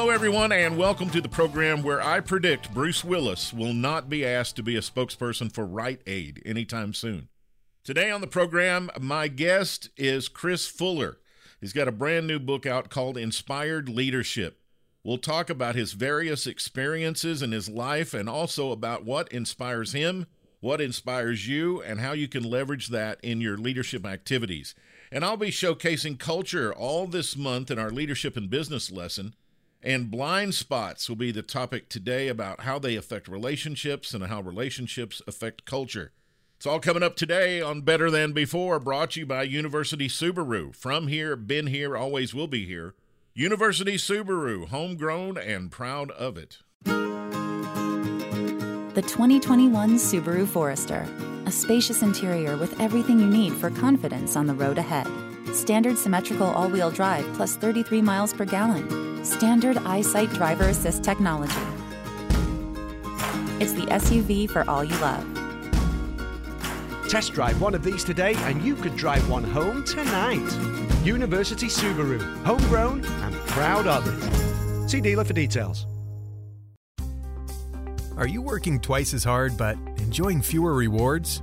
Hello, everyone, and welcome to the program where I predict Bruce Willis will not be asked to be a spokesperson for Rite Aid anytime soon. Today on the program, my guest is Chris Fuller. He's got a brand new book out called Inspired Leadership. We'll talk about his various experiences in his life and also about what inspires him, what inspires you, and how you can leverage that in your leadership activities. And I'll be showcasing culture all this month in our leadership and business lesson. And blind spots will be the topic today about how they affect relationships and how relationships affect culture. It's all coming up today on Better Than Before, brought to you by University Subaru. From here, been here, always will be here. University Subaru, homegrown and proud of it. The 2021 Subaru Forester. A spacious interior with everything you need for confidence on the road ahead. Standard symmetrical all wheel drive plus 33 miles per gallon. Standard EyeSight driver assist technology. It's the SUV for all you love. Test drive one of these today and you could drive one home tonight. University Subaru, homegrown and proud of it. See dealer for details. Are you working twice as hard but enjoying fewer rewards?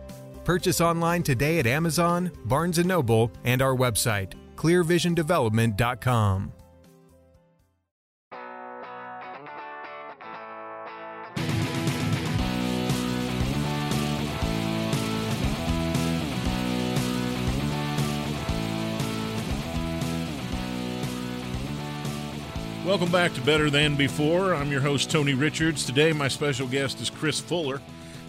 Purchase online today at Amazon, Barnes & Noble, and our website, clearvisiondevelopment.com. Welcome back to Better Than Before. I'm your host, Tony Richards. Today, my special guest is Chris Fuller.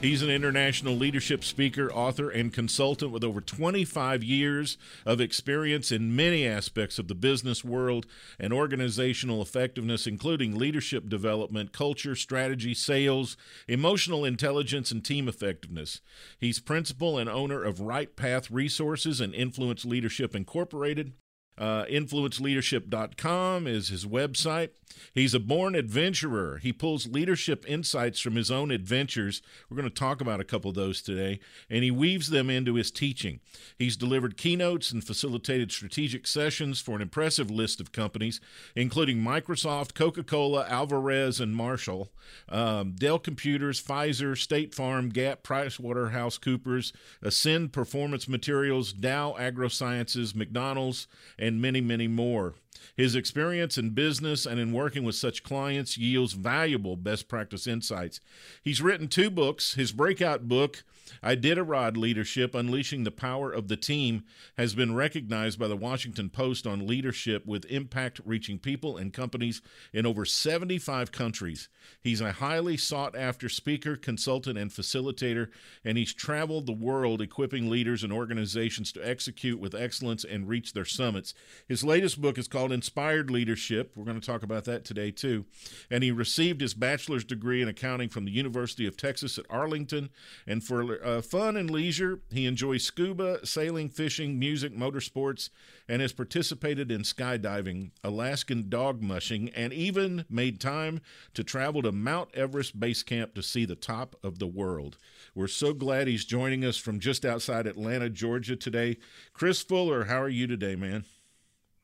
He's an international leadership speaker, author, and consultant with over 25 years of experience in many aspects of the business world and organizational effectiveness, including leadership development, culture, strategy, sales, emotional intelligence, and team effectiveness. He's principal and owner of Right Path Resources and Influence Leadership Incorporated. Uh, influenceleadership.com is his website. He's a born adventurer. He pulls leadership insights from his own adventures. We're going to talk about a couple of those today, and he weaves them into his teaching. He's delivered keynotes and facilitated strategic sessions for an impressive list of companies, including Microsoft, Coca Cola, Alvarez, and Marsal, um, Dell Computers, Pfizer, State Farm, Gap, PricewaterhouseCoopers, Ascend Performance Materials, Dow AgroSciences, McDonald's, and many, many more. His experience in business and in working with such clients yields valuable best practice insights. He's written two books. His breakout book, Iditarod Leadership Unleashing the Power of the Team, has been recognized by the Washington Post on leadership with impact reaching people and companies in over 75 countries. He's a highly sought after speaker, consultant, and facilitator, and he's traveled the world equipping leaders and organizations to execute with excellence and reach their summits. His latest book is called called Inspired Leadership. We're going to talk about that today, too. And he received his bachelor's degree in accounting from the University of Texas at Arlington. And for uh, fun and leisure, he enjoys scuba, sailing, fishing, music, motorsports, and has participated in skydiving, Alaskan dog mushing, and even made time to travel to Mount Everest Base Camp to see the top of the world. We're so glad he's joining us from just outside Atlanta, Georgia today. Chris Fuller, how are you today, man?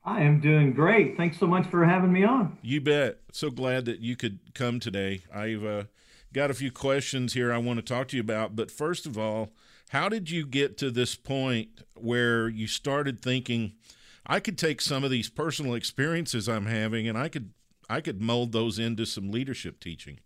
I am doing great. Thanks so much for having me on. You bet. So glad that you could come today. I've uh, got a few questions here I want to talk to you about. But first of all, how did you get to this point where you started thinking, I could take some of these personal experiences I'm having and I could I could mold those into some leadership teaching?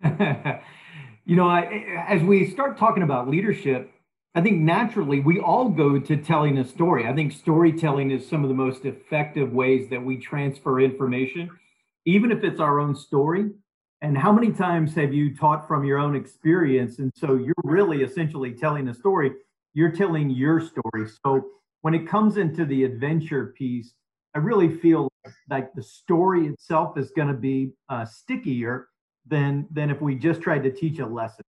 you know, I, as we start talking about leadership, I think naturally we all go to telling a story. I think storytelling is some of the most effective ways that we transfer information, even if it's our own story. And how many times have you taught from your own experience? And so you're really essentially telling a story, you're telling your story. So when it comes into the adventure piece, I really feel like the story itself is going to be uh, stickier than than if we just tried to teach a lesson.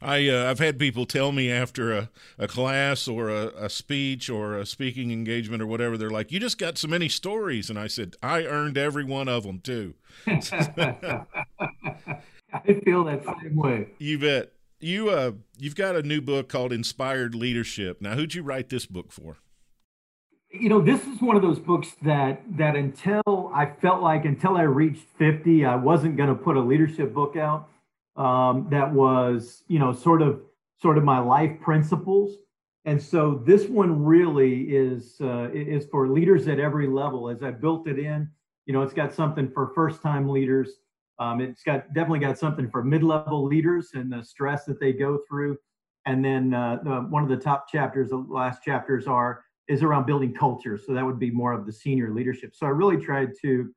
I uh, I've had people tell me after a, a class or a, a speech or a speaking engagement or whatever, they're like, "You just got so many stories," and I said, "I earned every one of them too." I feel that same way. You bet. You uh, you've got a new book called Inspired Leadership. Now, who'd you write this book for? you know this is one of those books that that until i felt like until i reached 50 i wasn't going to put a leadership book out um, that was you know sort of sort of my life principles and so this one really is uh, is for leaders at every level as i built it in you know it's got something for first time leaders um, it's got definitely got something for mid-level leaders and the stress that they go through and then uh, the, one of the top chapters the last chapters are is around building culture. So that would be more of the senior leadership. So I really tried to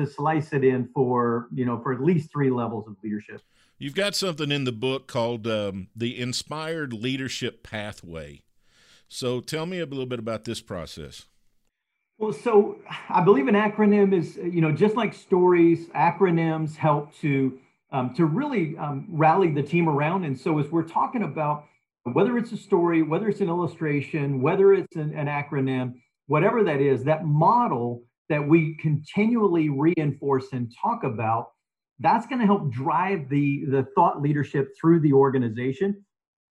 to slice it in for you know for at least three levels of leadership. You've got something in the book called um, the Inspired Leadership Pathway. So tell me a little bit about this process. Well, so I believe an acronym is you know just like stories, acronyms help to um, to really um, rally the team around. And so as we're talking about whether it's a story, whether it's an illustration, whether it's an, an acronym, whatever that is, that model that we continually reinforce and talk about, that's going to help drive the, the thought leadership through the organization.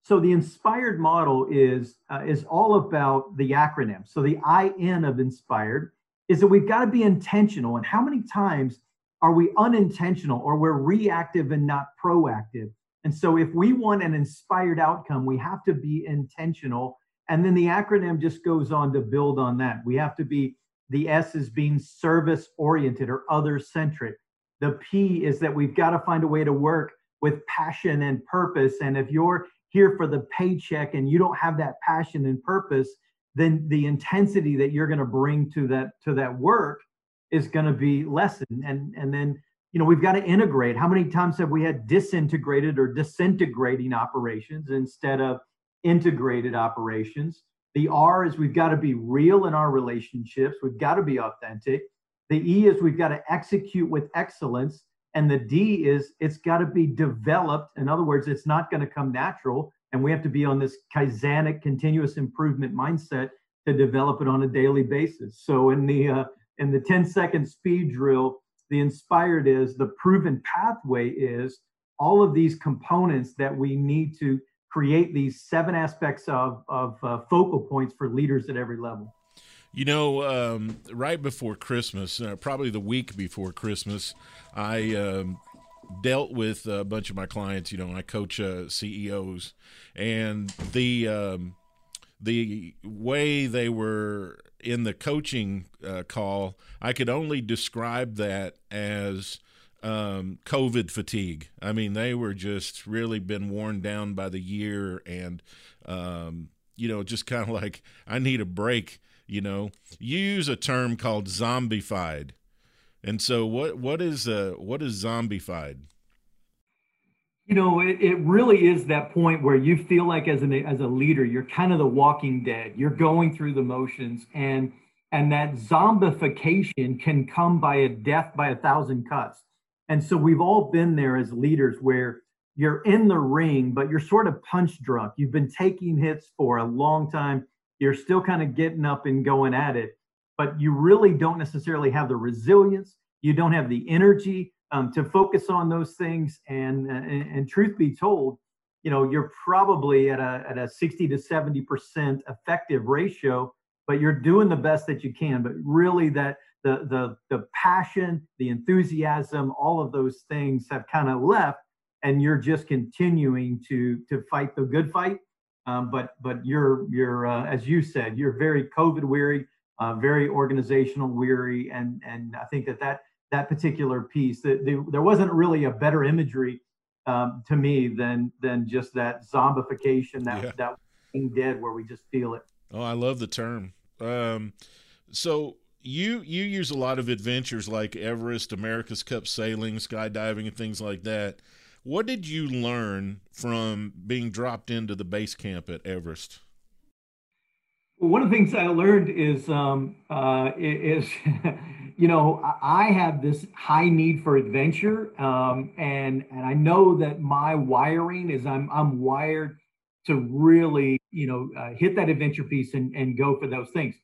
So the inspired model is uh, is all about the acronym. So the IN of inspired is that we've got to be intentional. And how many times are we unintentional or we're reactive and not proactive? And so, if we want an inspired outcome, we have to be intentional. And then the acronym just goes on to build on that. We have to be the S is being service oriented or other centric. The P is that we've got to find a way to work with passion and purpose. And if you're here for the paycheck and you don't have that passion and purpose, then the intensity that you're going to bring to that to that work is going to be lessened. And and then you know we've got to integrate how many times have we had disintegrated or disintegrating operations instead of integrated operations the r is we've got to be real in our relationships we've got to be authentic the e is we've got to execute with excellence and the d is it's got to be developed in other words it's not going to come natural and we have to be on this kaizanic continuous improvement mindset to develop it on a daily basis so in the uh, in the 10 second speed drill the inspired is, the proven pathway is all of these components that we need to create these seven aspects of, of uh, focal points for leaders at every level. You know, um, right before Christmas, uh, probably the week before Christmas, I um, dealt with a bunch of my clients. You know, I coach uh, CEOs, and the um, the way they were in the coaching uh, call, I could only describe that as um, COVID fatigue. I mean, they were just really been worn down by the year, and um, you know, just kind of like I need a break. You know, use a term called zombified. And so, what what is uh, what is zombified? you know it, it really is that point where you feel like as an as a leader you're kind of the walking dead you're going through the motions and and that zombification can come by a death by a thousand cuts. And so we've all been there as leaders where you're in the ring, but you're sort of punch drunk. You've been taking hits for a long time. You're still kind of getting up and going at it, but you really don't necessarily have the resilience. You don't have the energy um, to focus on those things. And, and, and truth be told, you know, you're probably at a at a 60 to 70 percent effective ratio, but you're doing the best that you can. But really, that the the the passion, the enthusiasm, all of those things have kind of left and you're just continuing to to fight the good fight. Um, but but you're you're uh, as you said, you're very COVID weary, uh, very organizational weary, and and I think that that that particular piece that the, there wasn't really a better imagery um, to me than than just that zombification that yeah. that being dead where we just feel it. Oh, I love the term. Um, so you you use a lot of adventures like Everest, America's Cup sailing, skydiving, and things like that. What did you learn from being dropped into the base camp at Everest? One of the things I learned is, um, uh, is you know, I have this high need for adventure, um, and and I know that my wiring is I'm I'm wired to really, you know, uh, hit that adventure piece and and go for those things.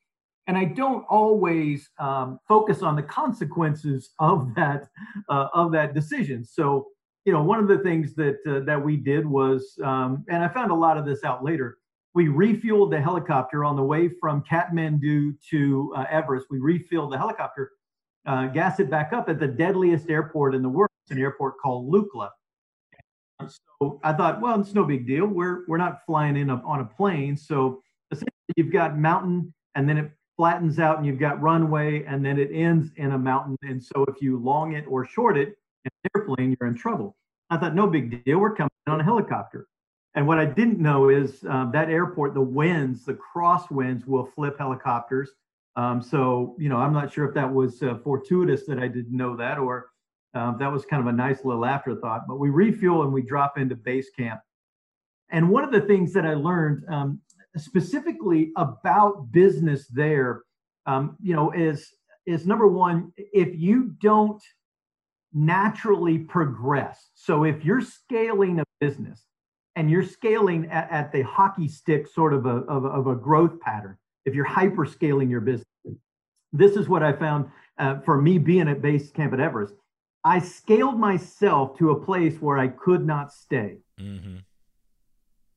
And I don't always um, focus on the consequences of that uh, of that decision. So you know, one of the things that uh, that we did was, um, and I found a lot of this out later. We refueled the helicopter on the way from Kathmandu to uh, Everest. We refueled the helicopter, uh, gas it back up at the deadliest airport in the world. It's an airport called Lukla. So I thought, well, it's no big deal. We're we're not flying in a, on a plane, so essentially you've got mountain, and then it flattens out, and you've got runway, and then it ends in a mountain. And so if you long it or short it, an airplane, you're in trouble. I thought, no big deal. We're coming on a helicopter. And what I didn't know is um, that airport, the winds, the crosswinds will flip helicopters. Um, so, you know, I'm not sure if that was uh, fortuitous that I didn't know that or um, that was kind of a nice little afterthought. But we refuel and we drop into base camp. And one of the things that I learned um, specifically about business there, um, you know, is is number one, if you don't naturally progress. So if you're scaling a business and you're scaling at, at the hockey stick sort of a, of, of, a growth pattern, if you're hyper scaling your business, this is what I found uh, for me being at base camp at Everest. I scaled myself to a place where I could not stay. Mm-hmm.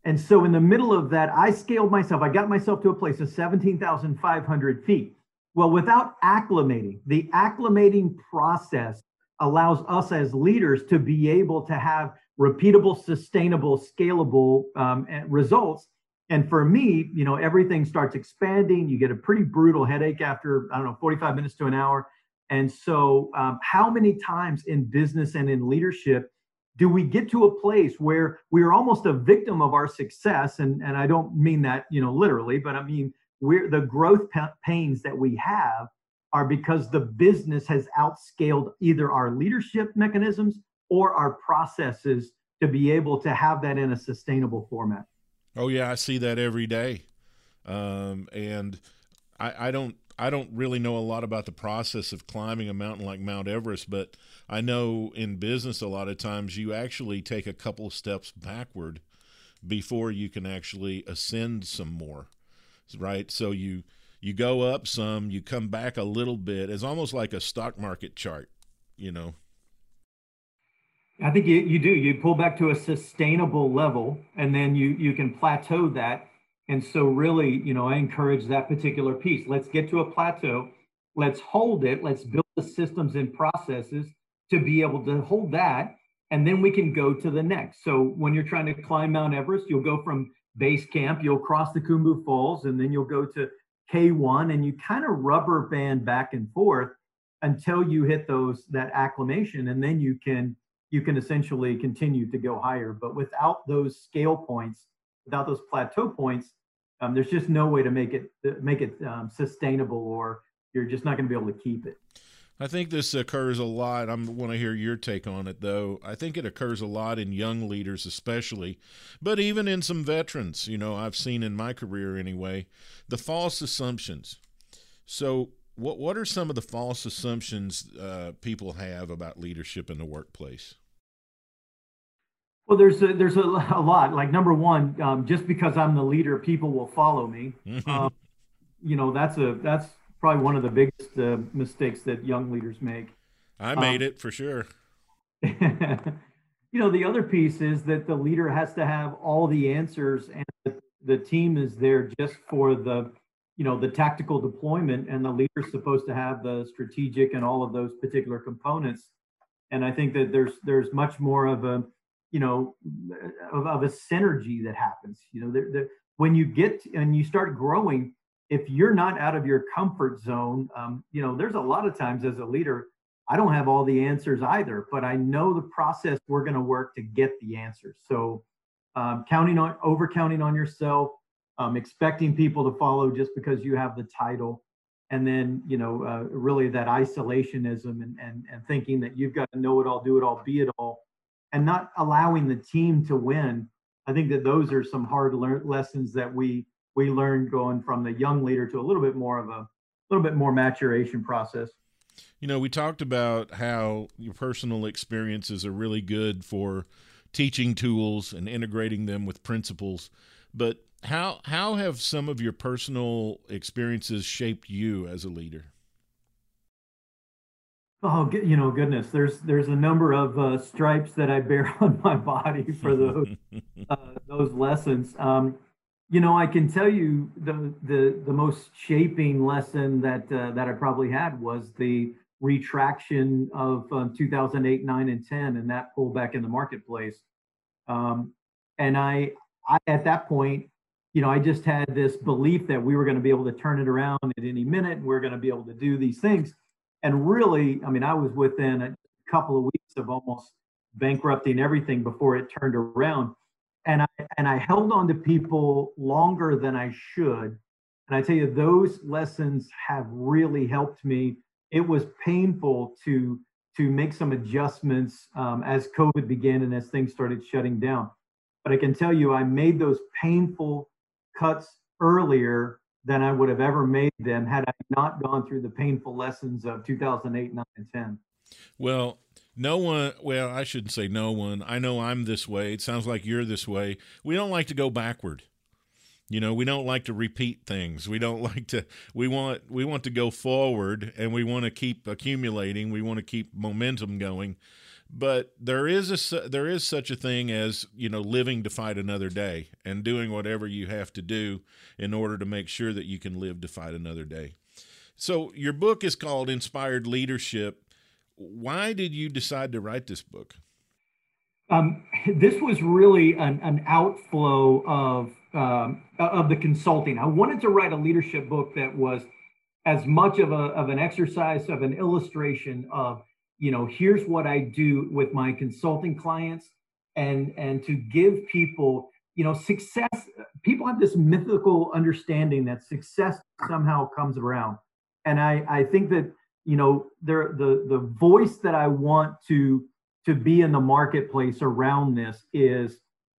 And so, in the middle of that, I scaled myself. I got myself to a place of 17,500 feet. Well, without acclimating, the acclimating process allows us as leaders to be able to have repeatable, sustainable, scalable um, results. And for me, you know, everything starts expanding. You get a pretty brutal headache after, I don't know, 45 minutes to an hour. And so, um, how many times in business and in leadership do we get to a place where we are almost a victim of our success? And, and I don't mean that, you know, literally, but I mean, we're the growth pains that we have are because the business has outscaled either our leadership mechanisms or our processes to be able to have that in a sustainable format. Oh yeah, I see that every day, um, and I, I don't I don't really know a lot about the process of climbing a mountain like Mount Everest, but I know in business a lot of times you actually take a couple steps backward before you can actually ascend some more, right? So you you go up some, you come back a little bit. It's almost like a stock market chart, you know. I think you, you do. You pull back to a sustainable level and then you you can plateau that. And so really, you know, I encourage that particular piece. Let's get to a plateau. Let's hold it. Let's build the systems and processes to be able to hold that. And then we can go to the next. So when you're trying to climb Mount Everest, you'll go from base camp, you'll cross the Khumbu Falls, and then you'll go to K1 and you kind of rubber band back and forth until you hit those that acclimation and then you can you can essentially continue to go higher. But without those scale points without those plateau points um, there's just no way to make it make it um, sustainable or you're just not going to be able to keep it I think this occurs a lot. I want to hear your take on it, though. I think it occurs a lot in young leaders, especially, but even in some veterans. You know, I've seen in my career anyway, the false assumptions. So, what what are some of the false assumptions uh, people have about leadership in the workplace? Well, there's a, there's a, a lot. Like number one, um, just because I'm the leader, people will follow me. Um, you know, that's a that's probably one of the biggest uh, mistakes that young leaders make. I made um, it for sure. you know, the other piece is that the leader has to have all the answers, and the, the team is there just for the you know the tactical deployment, and the leader's supposed to have the strategic and all of those particular components. And I think that there's there's much more of a you know of, of a synergy that happens you know there, when you get and you start growing if you're not out of your comfort zone um, you know there's a lot of times as a leader i don't have all the answers either but i know the process we're going to work to get the answers so um, counting on over counting on yourself um, expecting people to follow just because you have the title and then you know uh, really that isolationism and, and and thinking that you've got to know it all do it all be it all and not allowing the team to win. I think that those are some hard learn lessons that we we learned going from the young leader to a little bit more of a little bit more maturation process. You know, we talked about how your personal experiences are really good for teaching tools and integrating them with principles, but how how have some of your personal experiences shaped you as a leader? Oh, you know, goodness, there's there's a number of uh, stripes that I bear on my body for those uh, those lessons. Um, you know, I can tell you the the the most shaping lesson that uh, that I probably had was the retraction of um, 2008, 9, and 10, and that pullback in the marketplace. Um, and I, I at that point, you know, I just had this belief that we were going to be able to turn it around at any minute. And we're going to be able to do these things and really, I mean, I was within a couple of weeks of almost bankrupting everything before it turned around. And I and I held on to people longer than I should. And I tell you, those lessons have really helped me. It was painful to to make some adjustments um, as COVID began and as things started shutting down. But I can tell you, I made those painful cuts earlier than I would have ever made them had I not gone through the painful lessons of 2008, 9, and 10. Well, no one, well, I shouldn't say no one. I know I'm this way. It sounds like you're this way. We don't like to go backward. You know, we don't like to repeat things. We don't like to we want we want to go forward and we want to keep accumulating. We want to keep momentum going but there is a there is such a thing as you know living to fight another day and doing whatever you have to do in order to make sure that you can live to fight another day so your book is called inspired leadership why did you decide to write this book? Um, this was really an, an outflow of um, of the consulting. I wanted to write a leadership book that was as much of a of an exercise of an illustration of you know here's what i do with my consulting clients and and to give people you know success people have this mythical understanding that success somehow comes around. And i i think that you know there the the voice that i want to to be in the marketplace around this is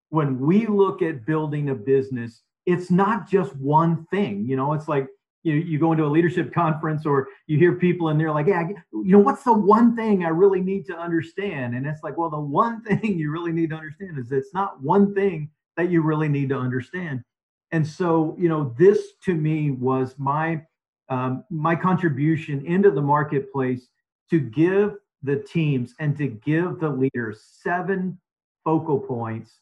when we look at building a business it's not just one thing you know it's like you, you go into a leadership conference or you hear people and they're like, yeah, you know, what's the one thing I really need to understand? And it's like, well, the one thing you really need to understand is it's not one thing that you really need to understand. And so, you know, this to me was my um, my contribution into the marketplace to give the teams and to give the leaders seven focal points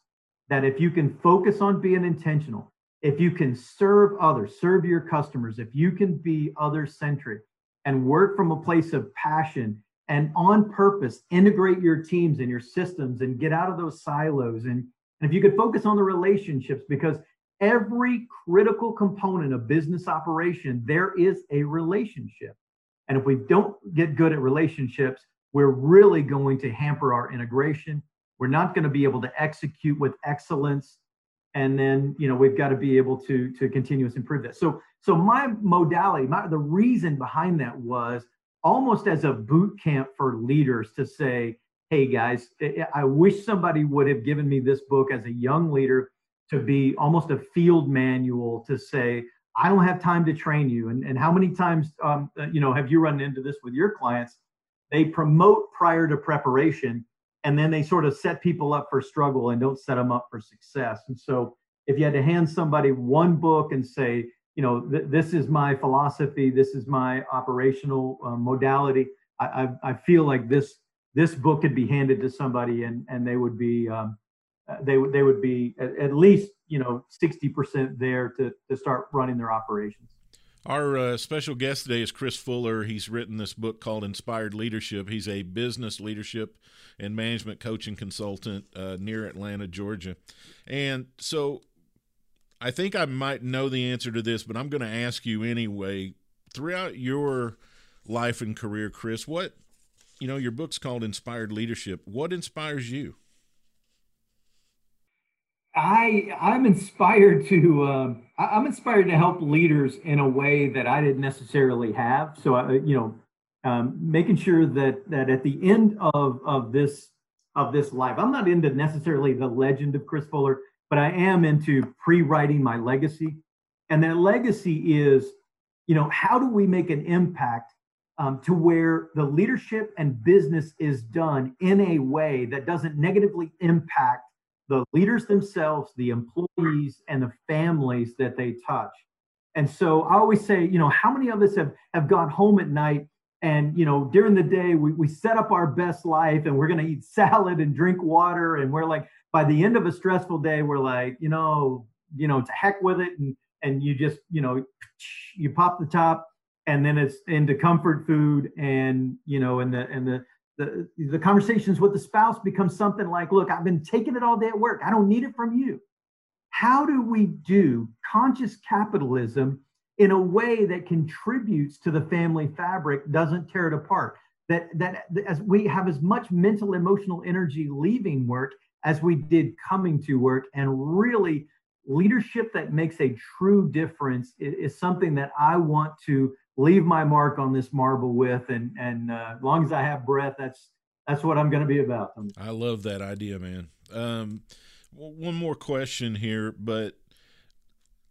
that if you can focus on being intentional, if you can serve others, serve your customers, if you can be other centric and work from a place of passion and on purpose integrate your teams and your systems and get out of those silos. And, and if you could focus on the relationships because every critical component of business operation there is a relationship. And if we don't get good at relationships we're really going to hamper our integration. We're not going to be able to execute with excellence. And then you know we've got to be able to to continuous improve that. So so my modality my the reason behind that was almost as a boot camp for leaders to say hey guys i wish somebody would have given me this book as a young leader to be almost a field manual to say I don't have time to train you. And, and how many times, um, uh, you know, have you run into this with your clients? They promote prior to preparation and then they sort of set people up for struggle and don't set them up for success. And so if you had to hand somebody one book and say, you know, th- this is my philosophy, this is my operational uh, modality, I, I, I, feel like this this book could be handed to somebody and and they would be um, they would they would be at, at least you know 60% there to to start running their operations. Our uh, special guest today is Chris Fuller. He's written this book called Inspired Leadership. He's a business leadership and management coaching consultant uh, near Atlanta, Georgia. And so I think I might know the answer to this, but I'm going to ask you anyway. Throughout your life and career, Chris, what, you know, your book's called Inspired Leadership. What inspires you? I I'm inspired to uh, I'm inspired to help leaders in a way that I didn't necessarily have. So I, you know, um, making sure that that at the end of of this of this life, I'm not into necessarily the legend of Chris Fuller, but I am into pre-writing my legacy, and that legacy is, you know, how do we make an impact um, to where the leadership and business is done in a way that doesn't negatively impact the leaders themselves, the employees, and the families that they touch. And so I always say, you know, how many of us have have gone home at night and you know during the day we, we set up our best life and we're going to eat salad and drink water and we're like by the end of a stressful day we're like you know you know to heck with it and and you just you know you pop the top and then it's into comfort food and you know and the and the the, the conversations with the spouse become something like, look, I've been taking it all day at work. I don't need it from you. How do we do conscious capitalism in a way that contributes to the family fabric, doesn't tear it apart? That, that as we have as much mental, emotional energy leaving work as we did coming to work, and really leadership that makes a true difference is, is something that I want to leave my mark on this marble with and and uh, as long as i have breath that's that's what i'm going to be about. I love that idea man. Um, one more question here but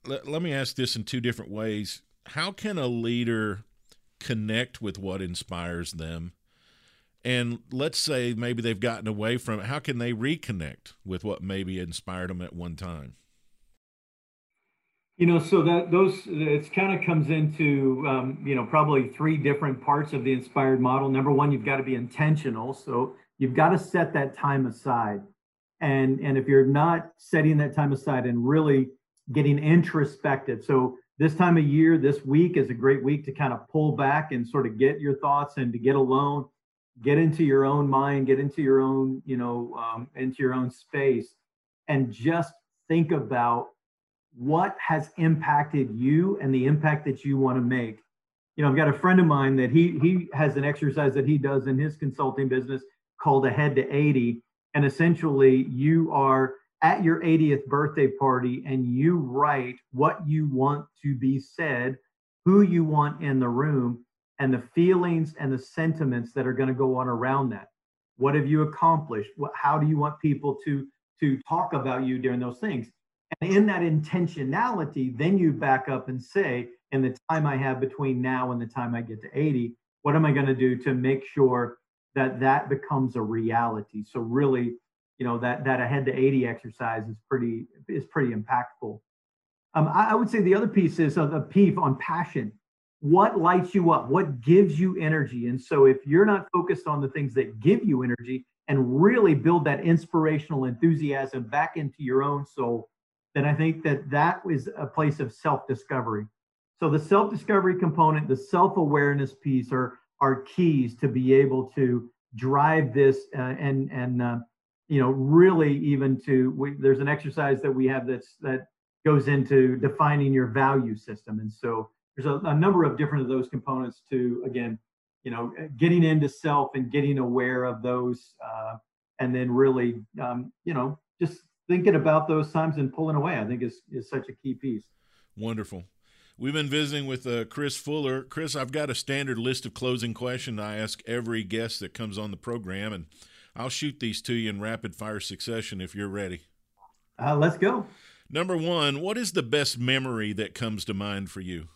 let, let me ask this in two different ways. How can a leader connect with what inspires them? And let's say maybe they've gotten away from it. How can they reconnect with what maybe inspired them at one time you know, so that those it kind of comes into um, you know probably three different parts of the inspired model. Number one, you've got to be intentional, so you've got to set that time aside, and and if you're not setting that time aside and really getting introspective, so this time of year, this week is a great week to kind of pull back and sort of get your thoughts and to get alone, get into your own mind, get into your own you know um, into your own space, and just think about what has impacted you and the impact that you want to make. You know, I've got a friend of mine that he he has an exercise that he does in his consulting business called Ahead to 80. And essentially, you are at your 80th birthday party and you write what you want to be said, who you want in the room, and the feelings and the sentiments that are going to go on around that. What have you accomplished? What, how do you want people to to talk about you during those things? And in that intentionality, then you back up and say, in the time I have between now and the time I get to 80, what am I going to do to make sure that that becomes a reality? So really, you know, that that ahead to 80 exercise is pretty is pretty impactful. Um, I, I would say the other piece is a piece on passion. What lights you up? What gives you energy? And so if you're not focused on the things that give you energy and really build that inspirational enthusiasm back into your own soul, then I think that that is a place of self-discovery. So the self-discovery component, the self-awareness piece are are keys to be able to drive this uh, and and uh, you know really even to we, there's an exercise that we have that's that goes into defining your value system and so there's a, a number of different of those components to again you know getting into self and getting aware of those uh, and then really um, you know just thinking about those times and pulling away, I think is is such a key piece. Wonderful. We've been visiting with uh, Chris Fuller. Chris, I've got a standard list of closing questions I ask every guest that comes on the program, and I'll shoot these to you in rapid fire succession if you're ready. Uh, let's go. Number one, what is the best memory that comes to mind for you?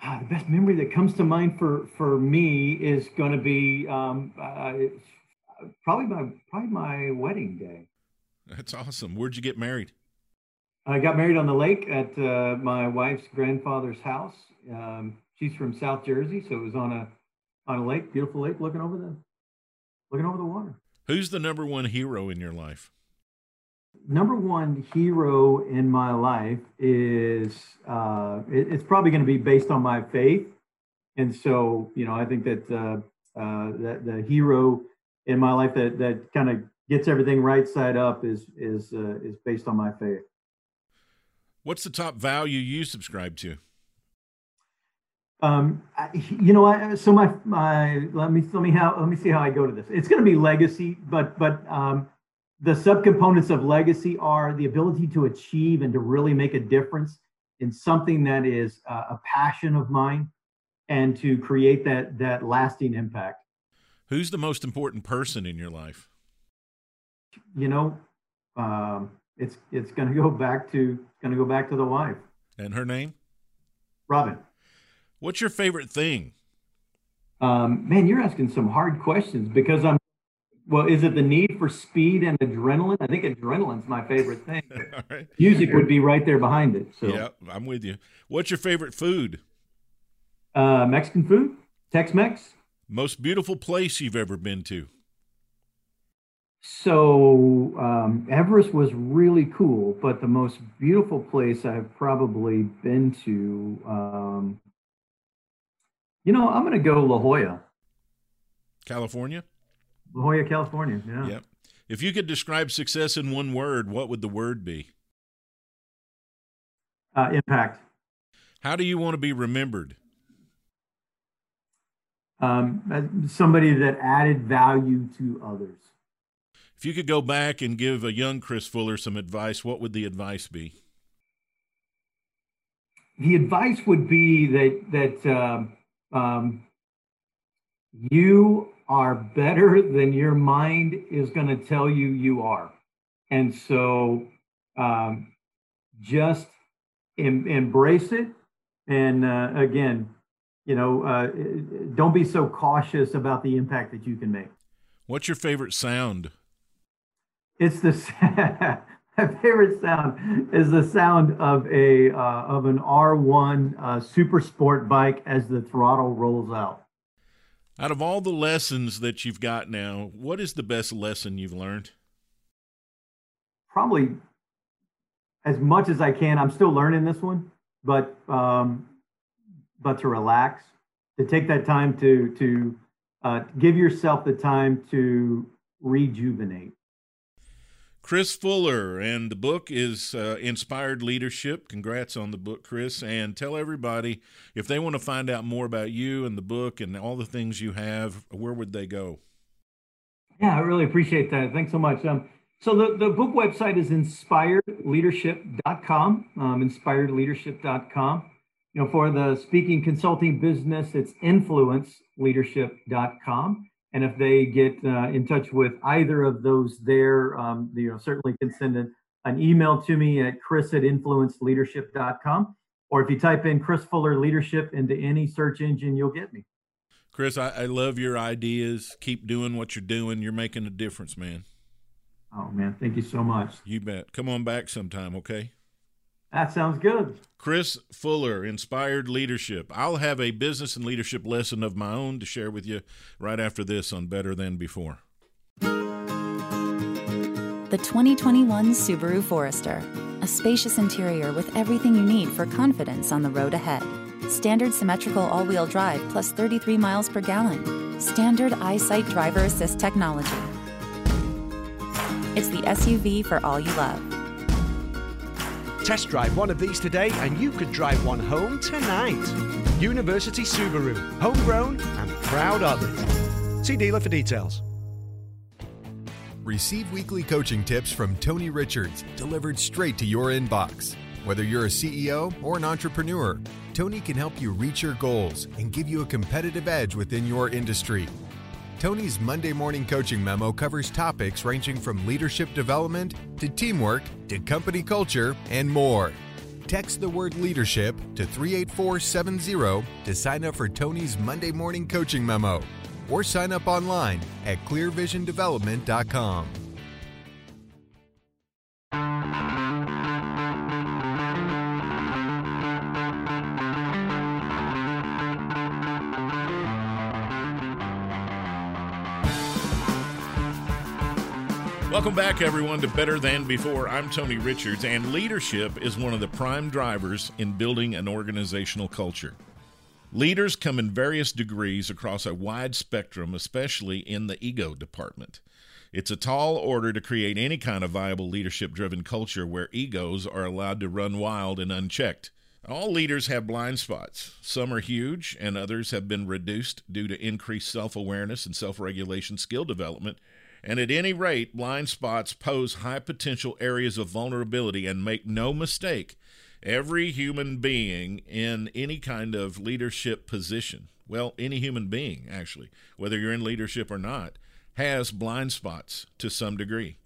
Ah, the best memory that comes to mind for for me is going to be um, uh, probably my probably my wedding day. That's awesome. Where'd you get married? I got married on the lake at uh, my wife's grandfather's house. Um, she's from South Jersey, so it was on a on a lake, beautiful lake, looking over the looking over the water. Who's the number one hero in your life? Number one hero in my life is uh, it, it's probably going to be based on my faith, and so you know I think that uh, uh, that the hero in my life that that kind of gets everything right side up is is uh, is based on my faith. What's the top value you subscribe to? Um, I, you know, I, so my my let me let me how let me see how I go to this. It's going to be legacy, but but um, the subcomponents of legacy are the ability to achieve and to really make a difference in something that is uh, a passion of mine, and to create that that lasting impact. Who's the most important person in your life? You know, um, it's it's going to go back to going to go back to the wife. And her name? Robin. What's your favorite thing? Um, man, you're asking some hard questions because I'm. Well, is it the need for speed and adrenaline? I think adrenaline's my favorite thing. right. Music would be right there behind it. So yeah, I'm with you. What's your favorite food? Uh, Mexican food, Tex-Mex. Most beautiful place you've ever been to? So um, Everest was really cool, but the most beautiful place I've probably been to, um, you know, I'm going to go La Jolla, California. La Jolla, California. Yeah. Yep. If you could describe success in one word, what would the word be? Uh, impact. How do you want to be remembered? Um, somebody that added value to others. If you could go back and give a young Chris Fuller some advice, what would the advice be? The advice would be that that um, um, you are better than your mind is going to tell you you are, and so um, just em- embrace it. And uh, again, you know, uh, don't be so cautious about the impact that you can make. What's your favorite sound? It's the my favorite sound is the sound of a uh, of an R1 uh, super sport bike as the throttle rolls out. Out of all the lessons that you've got now, what is the best lesson you've learned? Probably as much as I can. I'm still learning this one, but um, but to relax, to take that time to to uh, give yourself the time to rejuvenate. Chris Fuller, and the book is uh, Inspired Leadership. Congrats on the book, Chris. And tell everybody if they want to find out more about you and the book and all the things you have, where would they go? Yeah, I really appreciate that. Thanks so much. Um, so the, the book website is inspiredleadership.com, um, inspiredleadership.com. You know, for the speaking consulting business, it's influenceleadership.com. And if they get uh, in touch with either of those there, um, you know, certainly can send an, an email to me at chris at influenceleadership.com. Or if you type in Chris Fuller Leadership into any search engine, you'll get me. Chris, I, I love your ideas. Keep doing what you're doing. You're making a difference, man. Oh, man. Thank you so much. You bet. Come on back sometime, okay? That sounds good. Chris Fuller, Inspired Leadership. I'll have a business and leadership lesson of my own to share with you right after this on Better Than Before. The 2021 Subaru Forester. A spacious interior with everything you need for confidence on the road ahead. Standard symmetrical all wheel drive plus 33 miles per gallon. Standard EyeSight driver assist technology. It's the SUV for all you love. Test drive one of these today and you could drive one home tonight. University Subaru, homegrown and proud of it. See dealer for details. Receive weekly coaching tips from Tony Richards delivered straight to your inbox. Whether you're a CEO or an entrepreneur, Tony can help you reach your goals and give you a competitive edge within your industry. Tony's Monday morning coaching memo covers topics ranging from leadership development to teamwork to company culture and more. Text the word leadership to 38470 to sign up for Tony's Monday morning coaching memo or sign up online at clearvisiondevelopment.com. Welcome back, everyone, to Better Than Before. I'm Tony Richards, and leadership is one of the prime drivers in building an organizational culture. Leaders come in various degrees across a wide spectrum, especially in the ego department. It's a tall order to create any kind of viable leadership driven culture where egos are allowed to run wild and unchecked. All leaders have blind spots. Some are huge, and others have been reduced due to increased self awareness and self regulation skill development and at any rate, blind spots pose high potential areas of vulnerability. And make no mistake, every human being in any kind of leadership position, well, any human being actually, whether you're in leadership or not, has blind spots to some degree.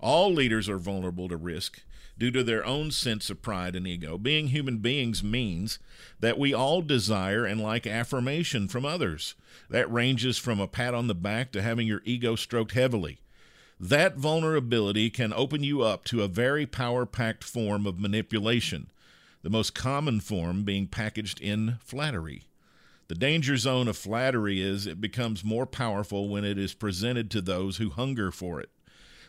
All leaders are vulnerable to risk due to their own sense of pride and ego. Being human beings means that we all desire and like affirmation from others. That ranges from a pat on the back to having your ego stroked heavily. That vulnerability can open you up to a very power packed form of manipulation, the most common form being packaged in flattery. The danger zone of flattery is it becomes more powerful when it is presented to those who hunger for it.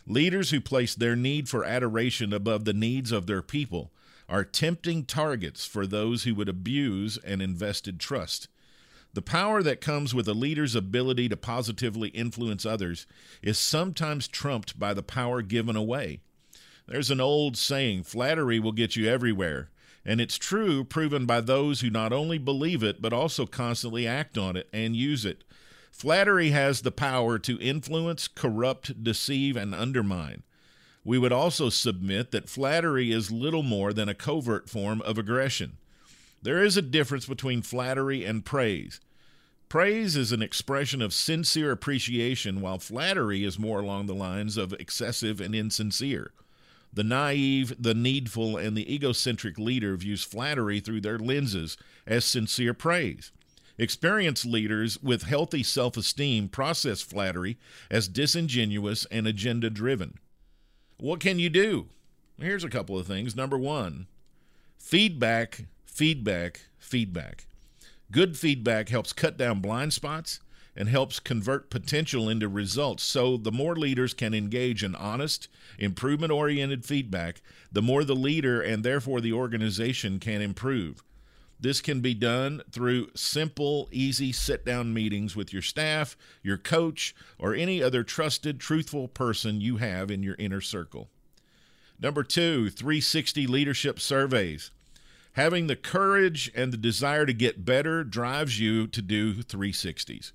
Leaders who place their need for adoration above the needs of their people are tempting targets for those who would abuse an invested trust. The power that comes with a leader's ability to positively influence others is sometimes trumped by the power given away. There's an old saying flattery will get you everywhere. And it's true, proven by those who not only believe it, but also constantly act on it and use it. Flattery has the power to influence, corrupt, deceive, and undermine. We would also submit that flattery is little more than a covert form of aggression. There is a difference between flattery and praise. Praise is an expression of sincere appreciation, while flattery is more along the lines of excessive and insincere. The naive, the needful, and the egocentric leader views flattery through their lenses as sincere praise. Experienced leaders with healthy self esteem process flattery as disingenuous and agenda driven. What can you do? Here's a couple of things. Number one, feedback, feedback, feedback. Good feedback helps cut down blind spots and helps convert potential into results. So, the more leaders can engage in honest, improvement oriented feedback, the more the leader and therefore the organization can improve. This can be done through simple, easy sit down meetings with your staff, your coach, or any other trusted, truthful person you have in your inner circle. Number two, 360 leadership surveys. Having the courage and the desire to get better drives you to do 360s.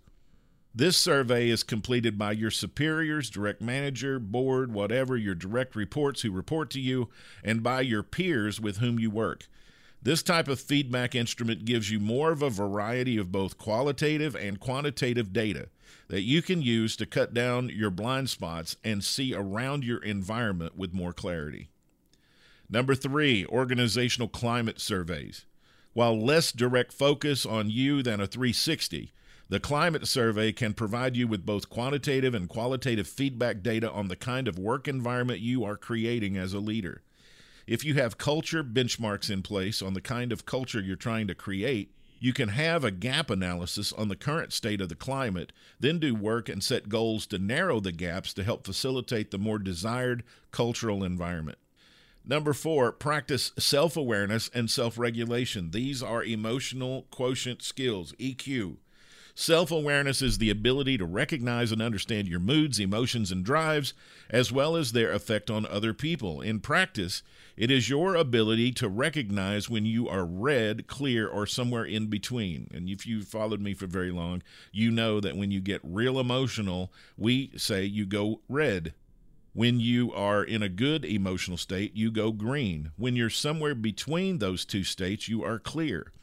This survey is completed by your superiors, direct manager, board, whatever, your direct reports who report to you, and by your peers with whom you work. This type of feedback instrument gives you more of a variety of both qualitative and quantitative data that you can use to cut down your blind spots and see around your environment with more clarity. Number three, organizational climate surveys. While less direct focus on you than a 360, the climate survey can provide you with both quantitative and qualitative feedback data on the kind of work environment you are creating as a leader. If you have culture benchmarks in place on the kind of culture you're trying to create, you can have a gap analysis on the current state of the climate, then do work and set goals to narrow the gaps to help facilitate the more desired cultural environment. Number four, practice self awareness and self regulation. These are emotional quotient skills, EQ. Self awareness is the ability to recognize and understand your moods, emotions, and drives, as well as their effect on other people. In practice, it is your ability to recognize when you are red, clear, or somewhere in between. And if you've followed me for very long, you know that when you get real emotional, we say you go red. When you are in a good emotional state, you go green. When you're somewhere between those two states, you are clear.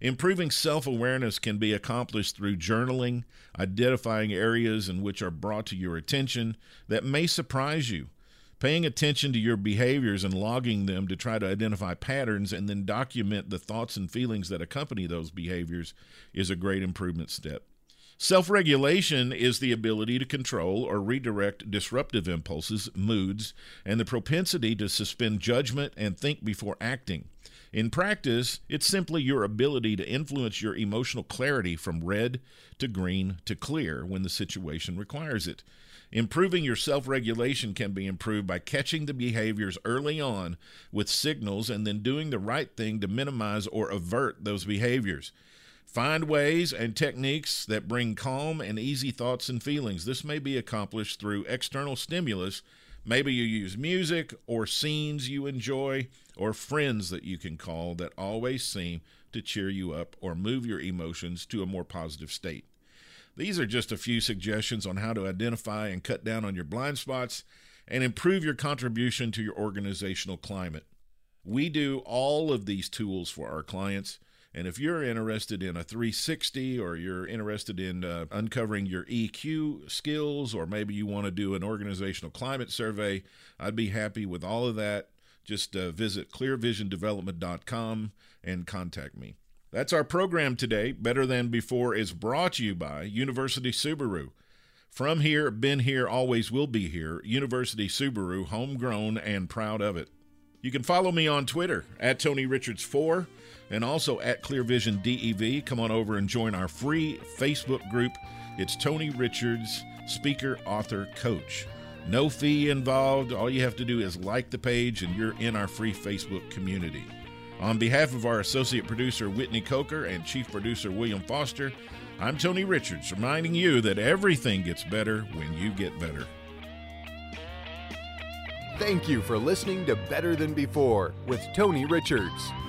Improving self awareness can be accomplished through journaling, identifying areas in which are brought to your attention that may surprise you, paying attention to your behaviors and logging them to try to identify patterns and then document the thoughts and feelings that accompany those behaviors is a great improvement step. Self regulation is the ability to control or redirect disruptive impulses, moods, and the propensity to suspend judgment and think before acting. In practice, it's simply your ability to influence your emotional clarity from red to green to clear when the situation requires it. Improving your self regulation can be improved by catching the behaviors early on with signals and then doing the right thing to minimize or avert those behaviors. Find ways and techniques that bring calm and easy thoughts and feelings. This may be accomplished through external stimulus Maybe you use music or scenes you enjoy or friends that you can call that always seem to cheer you up or move your emotions to a more positive state. These are just a few suggestions on how to identify and cut down on your blind spots and improve your contribution to your organizational climate. We do all of these tools for our clients and if you're interested in a 360 or you're interested in uh, uncovering your EQ skills, or maybe you want to do an organizational climate survey, I'd be happy with all of that. Just uh, visit clearvisiondevelopment.com and contact me. That's our program today. Better Than Before is brought to you by University Subaru. From here, been here, always will be here. University Subaru, homegrown and proud of it. You can follow me on Twitter at Tony Richards4 and also at Clear Vision DEV. Come on over and join our free Facebook group. It's Tony Richards, speaker, author, coach. No fee involved. All you have to do is like the page, and you're in our free Facebook community. On behalf of our associate producer, Whitney Coker, and chief producer, William Foster, I'm Tony Richards, reminding you that everything gets better when you get better. Thank you for listening to Better Than Before with Tony Richards